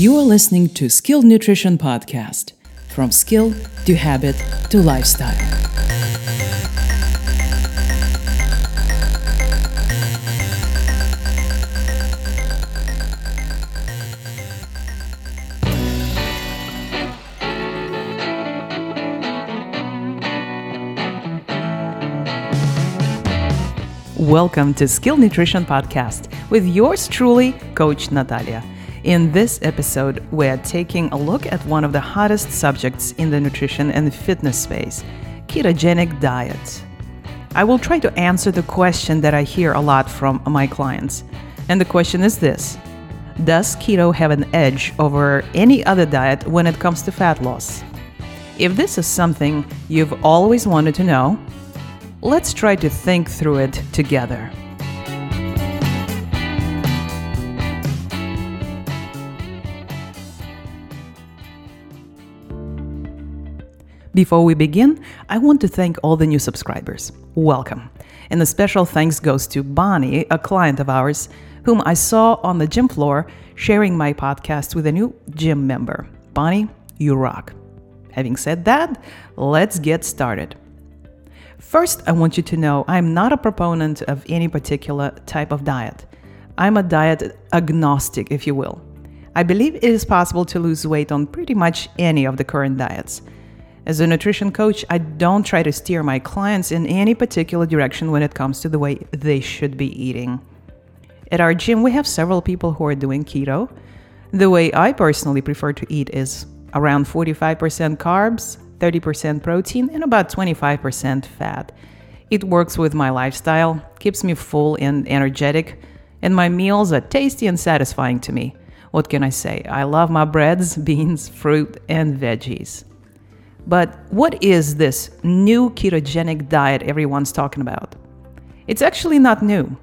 You are listening to Skilled Nutrition Podcast from skill to habit to lifestyle. Welcome to Skill Nutrition Podcast with yours truly, Coach Natalia. In this episode, we're taking a look at one of the hottest subjects in the nutrition and fitness space ketogenic diet. I will try to answer the question that I hear a lot from my clients. And the question is this Does keto have an edge over any other diet when it comes to fat loss? If this is something you've always wanted to know, let's try to think through it together. Before we begin, I want to thank all the new subscribers. Welcome. And a special thanks goes to Bonnie, a client of ours, whom I saw on the gym floor sharing my podcast with a new gym member. Bonnie, you rock. Having said that, let's get started. First, I want you to know I'm not a proponent of any particular type of diet. I'm a diet agnostic, if you will. I believe it is possible to lose weight on pretty much any of the current diets. As a nutrition coach, I don't try to steer my clients in any particular direction when it comes to the way they should be eating. At our gym, we have several people who are doing keto. The way I personally prefer to eat is around 45% carbs, 30% protein, and about 25% fat. It works with my lifestyle, keeps me full and energetic, and my meals are tasty and satisfying to me. What can I say? I love my breads, beans, fruit, and veggies. But what is this new ketogenic diet everyone's talking about? It's actually not new.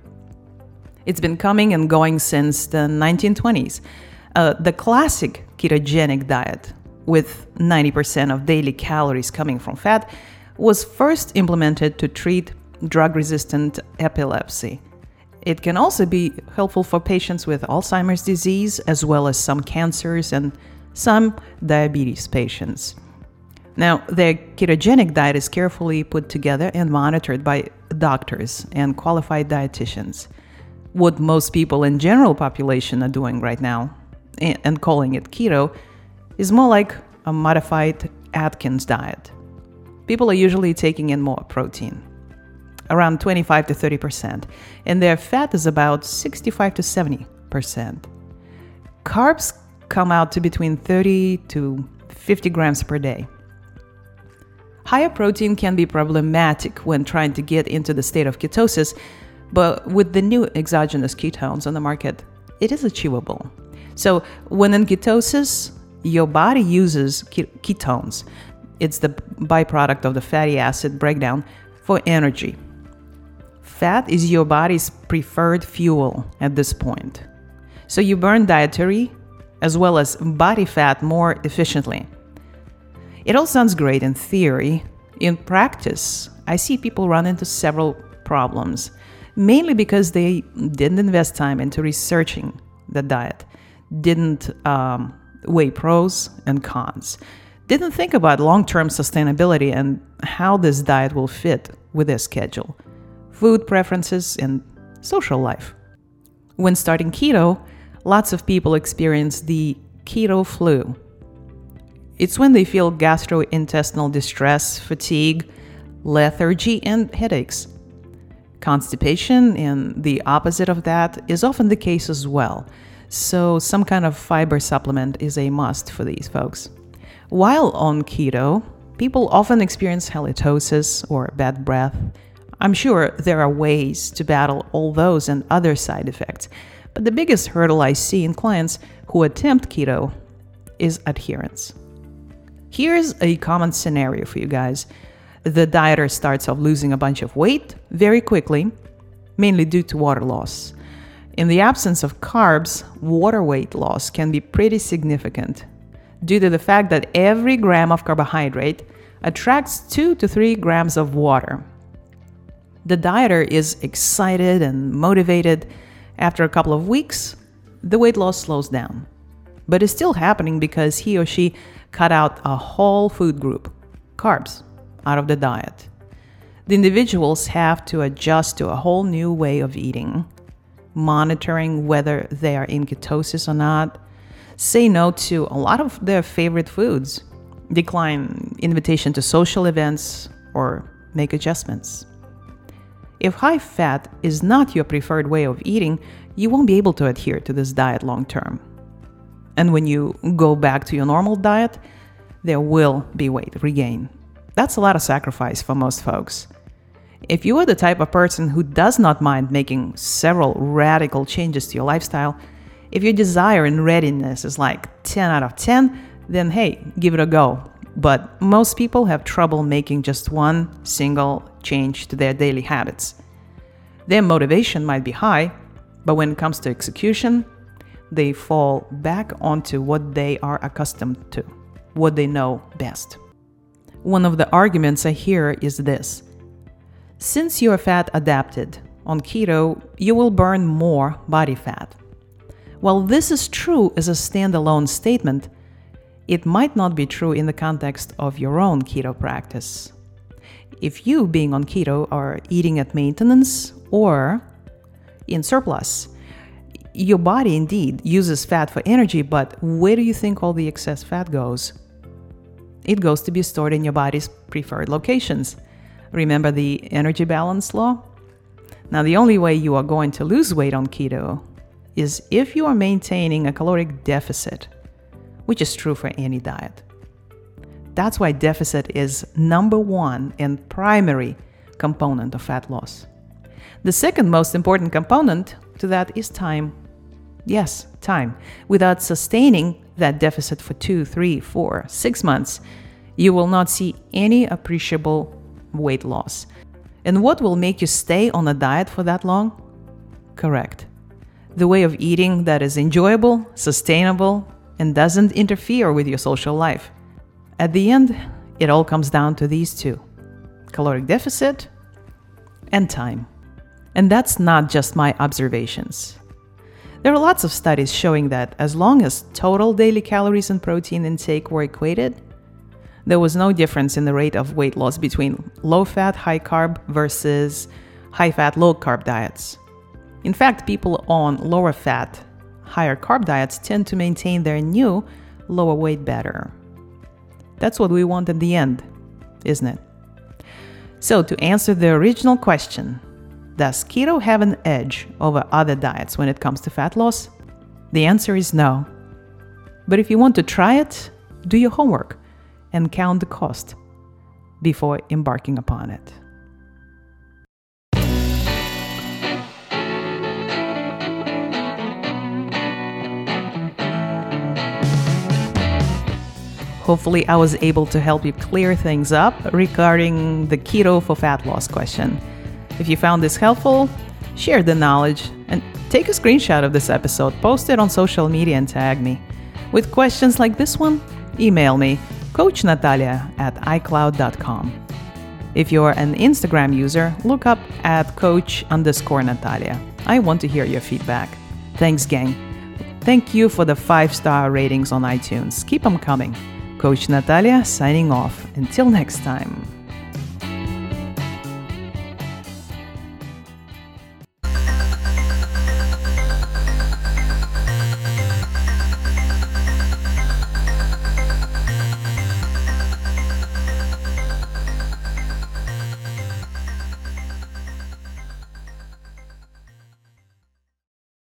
It's been coming and going since the 1920s. Uh, the classic ketogenic diet, with 90% of daily calories coming from fat, was first implemented to treat drug resistant epilepsy. It can also be helpful for patients with Alzheimer's disease, as well as some cancers and some diabetes patients. Now, their ketogenic diet is carefully put together and monitored by doctors and qualified dietitians. What most people in general population are doing right now and calling it keto is more like a modified Atkins diet. People are usually taking in more protein, around 25 to 30%, and their fat is about 65 to 70%. Carbs come out to between 30 to 50 grams per day. Higher protein can be problematic when trying to get into the state of ketosis, but with the new exogenous ketones on the market, it is achievable. So, when in ketosis, your body uses ketones. It's the byproduct of the fatty acid breakdown for energy. Fat is your body's preferred fuel at this point. So you burn dietary as well as body fat more efficiently. It all sounds great in theory. In practice, I see people run into several problems, mainly because they didn't invest time into researching the diet, didn't um, weigh pros and cons, didn't think about long term sustainability and how this diet will fit with their schedule, food preferences, and social life. When starting keto, lots of people experience the keto flu it's when they feel gastrointestinal distress, fatigue, lethargy, and headaches. Constipation, and the opposite of that, is often the case as well. So, some kind of fiber supplement is a must for these folks. While on keto, people often experience halitosis or bad breath. I'm sure there are ways to battle all those and other side effects, but the biggest hurdle I see in clients who attempt keto is adherence. Here's a common scenario for you guys. The dieter starts off losing a bunch of weight very quickly, mainly due to water loss. In the absence of carbs, water weight loss can be pretty significant due to the fact that every gram of carbohydrate attracts 2 to 3 grams of water. The dieter is excited and motivated. After a couple of weeks, the weight loss slows down. but it's still happening because he or she cut out a whole food group, carbs, out of the diet. The individuals have to adjust to a whole new way of eating, monitoring whether they are in ketosis or not, say no to a lot of their favorite foods, decline invitation to social events, or make adjustments. If high fat is not your preferred way of eating, you won't be able to adhere to this diet long term. And when you go back to your normal diet, there will be weight regain. That's a lot of sacrifice for most folks. If you are the type of person who does not mind making several radical changes to your lifestyle, if your desire and readiness is like 10 out of 10, then hey, give it a go. But most people have trouble making just one single change to their daily habits. Their motivation might be high, but when it comes to execution, they fall back onto what they are accustomed to, what they know best. One of the arguments I hear is this Since you are fat adapted, on keto, you will burn more body fat. While this is true as a standalone statement, it might not be true in the context of your own keto practice. If you, being on keto, are eating at maintenance or in surplus, your body indeed uses fat for energy, but where do you think all the excess fat goes? It goes to be stored in your body's preferred locations. Remember the energy balance law? Now, the only way you are going to lose weight on keto is if you are maintaining a caloric deficit, which is true for any diet. That's why deficit is number one and primary component of fat loss. The second most important component to that is time. Yes, time. Without sustaining that deficit for two, three, four, six months, you will not see any appreciable weight loss. And what will make you stay on a diet for that long? Correct the way of eating that is enjoyable, sustainable, and doesn't interfere with your social life. At the end, it all comes down to these two caloric deficit and time. And that's not just my observations. There are lots of studies showing that as long as total daily calories and protein intake were equated, there was no difference in the rate of weight loss between low fat, high carb versus high fat, low carb diets. In fact, people on lower fat, higher carb diets tend to maintain their new lower weight better. That's what we want in the end, isn't it? So, to answer the original question, does keto have an edge over other diets when it comes to fat loss? The answer is no. But if you want to try it, do your homework and count the cost before embarking upon it. Hopefully, I was able to help you clear things up regarding the keto for fat loss question. If you found this helpful, share the knowledge and take a screenshot of this episode, post it on social media, and tag me. With questions like this one, email me, coachnatalia at icloud.com. If you're an Instagram user, look up at coach underscore Natalia. I want to hear your feedback. Thanks, gang. Thank you for the five star ratings on iTunes. Keep them coming. Coach Natalia signing off. Until next time.